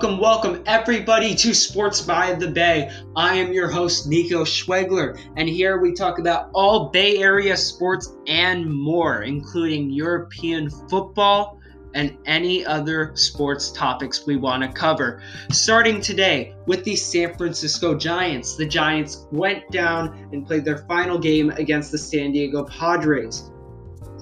welcome, welcome everybody to Sports by the Bay. I am your host, Nico Schwegler, and here we talk about all Bay Area sports and more, including European football and any other sports topics we want to cover. Starting today with the San Francisco Giants. The Giants went down and played their final game against the San Diego Padres.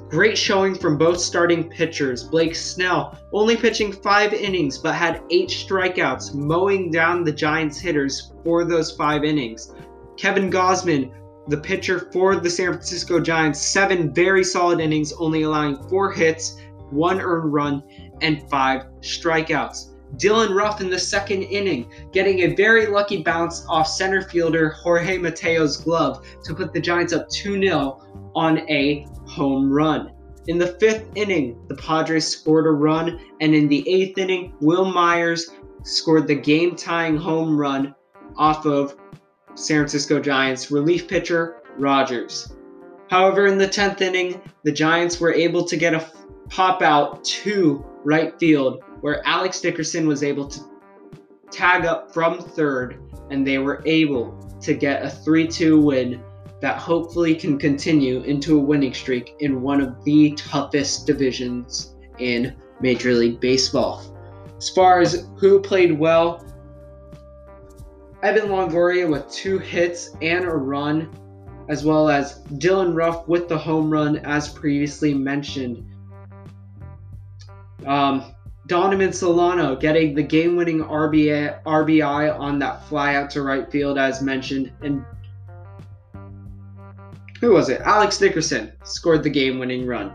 Great showing from both starting pitchers. Blake Snell only pitching five innings but had eight strikeouts, mowing down the Giants hitters for those five innings. Kevin Gausman, the pitcher for the San Francisco Giants, seven very solid innings, only allowing four hits, one earned run, and five strikeouts. Dylan Ruf in the second inning, getting a very lucky bounce off center fielder Jorge Mateo's glove to put the Giants up 2 0 on a home run. In the fifth inning, the Padres scored a run, and in the eighth inning, Wil Myers scored the game tying home run off of San Francisco Giants relief pitcher Rogers. However, in the 10th inning, the Giants were able to get a pop out to right field where Alex Dickerson was able to tag up from third and they were able to get a 3 2 win that hopefully can continue into a winning streak in one of the toughest divisions in Major League Baseball. As far as who played well, Evan Longoria with two hits and a run, as well as Dylan Ruf with the home run, as previously mentioned. Um, Donovan Solano getting the game winning RBI, RBI on that fly out to right field, as mentioned. And who was it? Alex Dickerson scored the game winning run.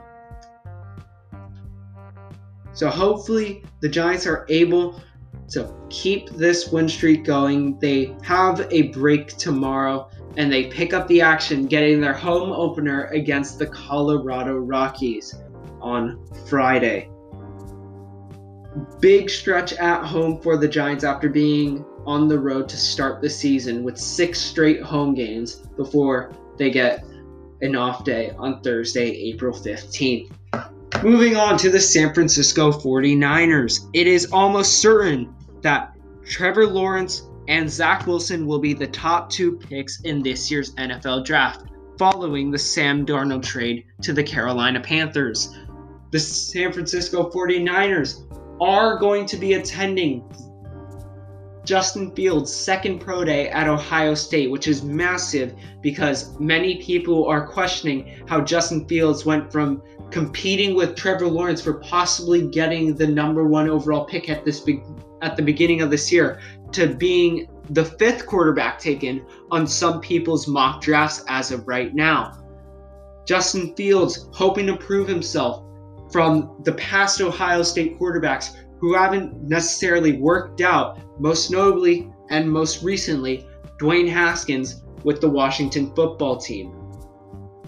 So hopefully the Giants are able to keep this win streak going. They have a break tomorrow and they pick up the action getting their home opener against the Colorado Rockies on Friday big stretch at home for the Giants after being on the road to start the season with six straight home games before they get an off day on Thursday, April 15th. Moving on to the San Francisco 49ers. It is almost certain that Trevor Lawrence and Zach Wilson will be the top two picks in this year's NFL draft, following the Sam Darnold trade to the Carolina Panthers. The San Francisco 49ers are going to be attending Justin Fields' second pro day at Ohio State, which is massive because many people are questioning how Justin Fields went from competing with Trevor Lawrence for possibly getting the number one overall pick at this at the beginning of this year to being the fifth quarterback taken on some people's mock drafts as of right now. Justin Fields hoping to prove himself from the past Ohio State quarterbacks who haven't necessarily worked out, most notably and most recently, Dwayne Haskins with the Washington football team.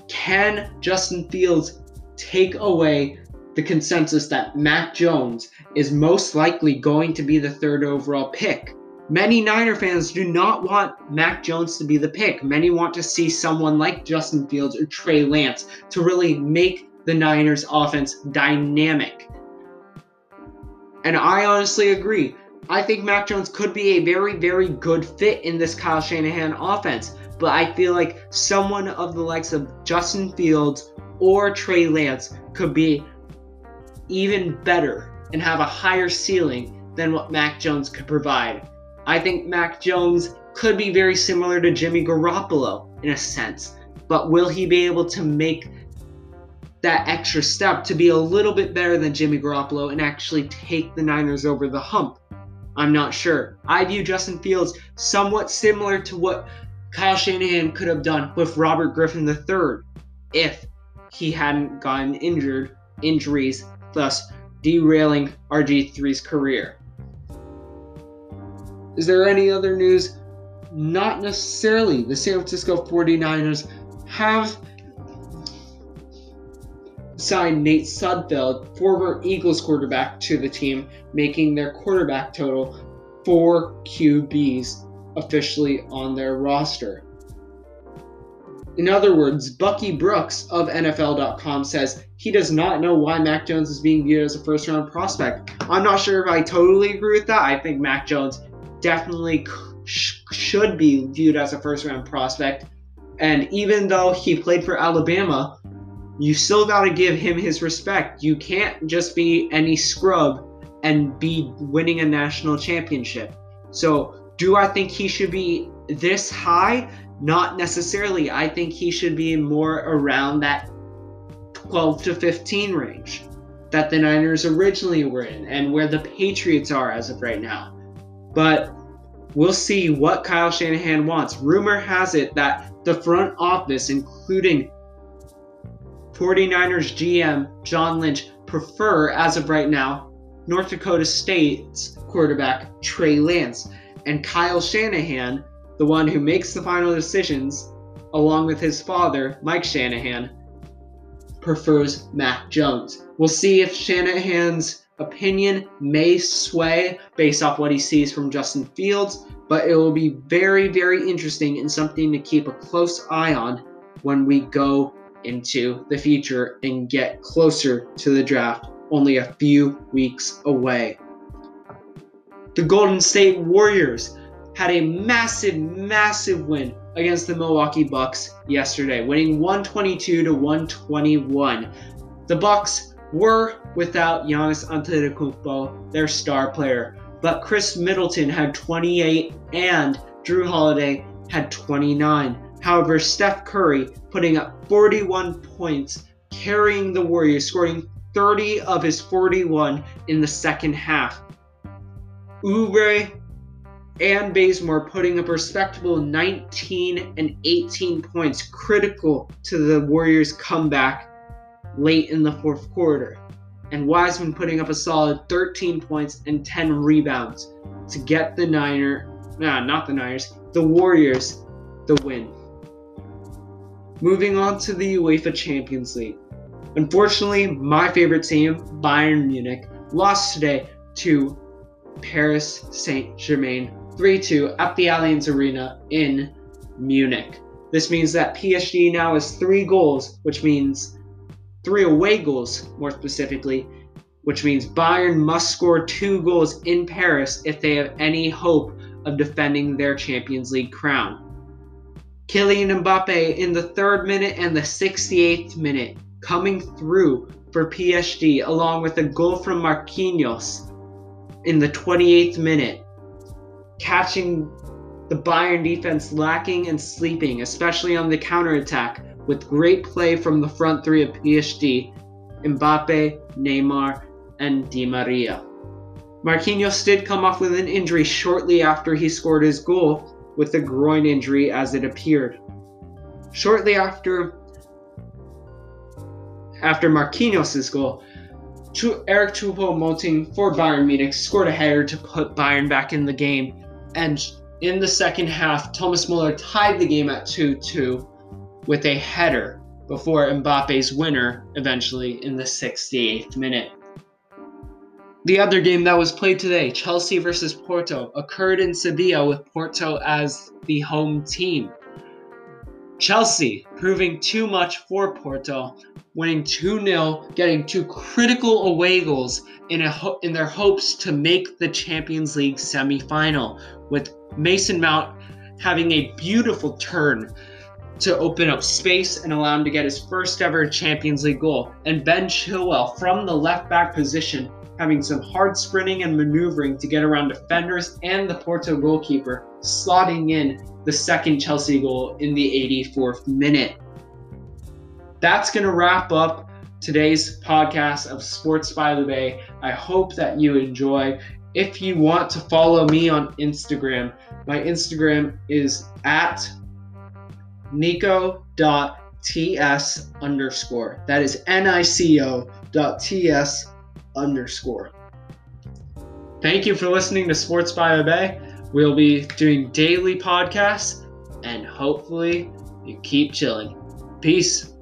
Can Justin Fields take away the consensus that Mac Jones is most likely going to be the third overall pick? Many Niner fans do not want Mac Jones to be the pick. Many want to see someone like Justin Fields or Trey Lance to really make the Niners offense dynamic. And I honestly agree. I think Mac Jones could be a very, very good fit in this Kyle Shanahan offense. But I feel like someone of the likes of Justin Fields or Trey Lance could be even better and have a higher ceiling than what Mac Jones could provide. I think Mac Jones could be very similar to Jimmy Garoppolo in a sense, but will he be able to make that extra step to be a little bit better than Jimmy Garoppolo and actually take the Niners over the hump? I'm not sure. I view Justin Fields somewhat similar to what Kyle Shanahan could have done with Robert Griffin III if he hadn't gotten injured, injuries, thus derailing RG3's career. Is there any other news? Not necessarily. The San Francisco 49ers have signed Nate Sudfeld, former Eagles quarterback, to the team, making their quarterback total four QBs officially on their roster. In other words, Bucky Brooks of NFL.com says he does not know why Mac Jones is being viewed as a first round prospect. I'm not sure if I totally agree with that. I think Mac Jones definitely sh- should be viewed as a first round prospect. And even though he played for Alabama, you still got to give him his respect. You can't just be any scrub and be winning a national championship. So, do I think he should be this high? Not necessarily. I think he should be more around that 12 to 15 range that the Niners originally were in and where the Patriots are as of right now. But we'll see what Kyle Shanahan wants. Rumor has it that the front office, including 49ers GM John Lynch, prefer, as of right now, North Dakota State's quarterback Trey Lance. And Kyle Shanahan, the one who makes the final decisions, along with his father, Mike Shanahan, prefers Mac Jones. We'll see if Shanahan's opinion may sway based off what he sees from Justin Fields, but it will be very, very interesting and something to keep a close eye on when we go into the future and get closer to the draft, only a few weeks away. The Golden State Warriors had a massive, massive win against the Milwaukee Bucks yesterday, winning 122 to 121. The Bucks were without Giannis Antetokounmpo, their star player, but Khris Middleton had 28 and Jrue Holiday had 29. However, Steph Curry putting up 41 points, carrying the Warriors, scoring 30 of his 41 in the second half. Oubre and Bazemore putting up respectable 19 and 18 points, critical to the Warriors' comeback late in the fourth quarter. And Wiseman putting up a solid 13 points and 10 rebounds to get the Niner, nah, not the Niners, the Warriors the win. Moving on to the UEFA Champions League. Unfortunately, my favorite team, Bayern Munich, lost today to Paris Saint Germain 3 2 at the Allianz Arena in Munich. This means that PSG now has three goals, which means three away goals, more specifically, which means Bayern must score two goals in Paris if they have any hope of defending their Champions League crown. Kylian Mbappe in the third minute and the 68th minute coming through for PSG, along with a goal from Marquinhos in the 28th minute catching the Bayern defense lacking and sleeping, especially on the counterattack, with great play from the front three of PSG Mbappe, Neymar, and Di Maria. Marquinhos did come off with an injury shortly after he scored his goal, with a groin injury as it appeared. Shortly after after Marquinhos' goal, Eric Choupo-Moting for Bayern Munich scored a header to put Bayern back in the game and in the second half, Thomas Muller tied the game at 2 2 with a header before Mbappe's winner eventually in the 68th minute. The other game that was played today, Chelsea versus Porto, occurred in Sevilla with Porto as the home team. Chelsea proving too much for Porto, winning 2 0, getting two critical away goals in, ho- in their hopes to make the Champions League semi final, with Mason Mount having a beautiful turn to open up space and allow him to get his first ever Champions League goal. And Ben Chilwell from the left back position having some hard sprinting and maneuvering to get around defenders and the Porto goalkeeper, slotting in the second Chelsea goal in the 84th minute. That's going to wrap up today's podcast of Sports by the Bay. I hope that you enjoy. If you want to follow me on Instagram, my Instagram is at nico.ts underscore. That is N-I-C-O dot T-S underscore. Thank you for listening to Sports by Bay. We'll be doing daily podcasts and hopefully you keep chilling. Peace.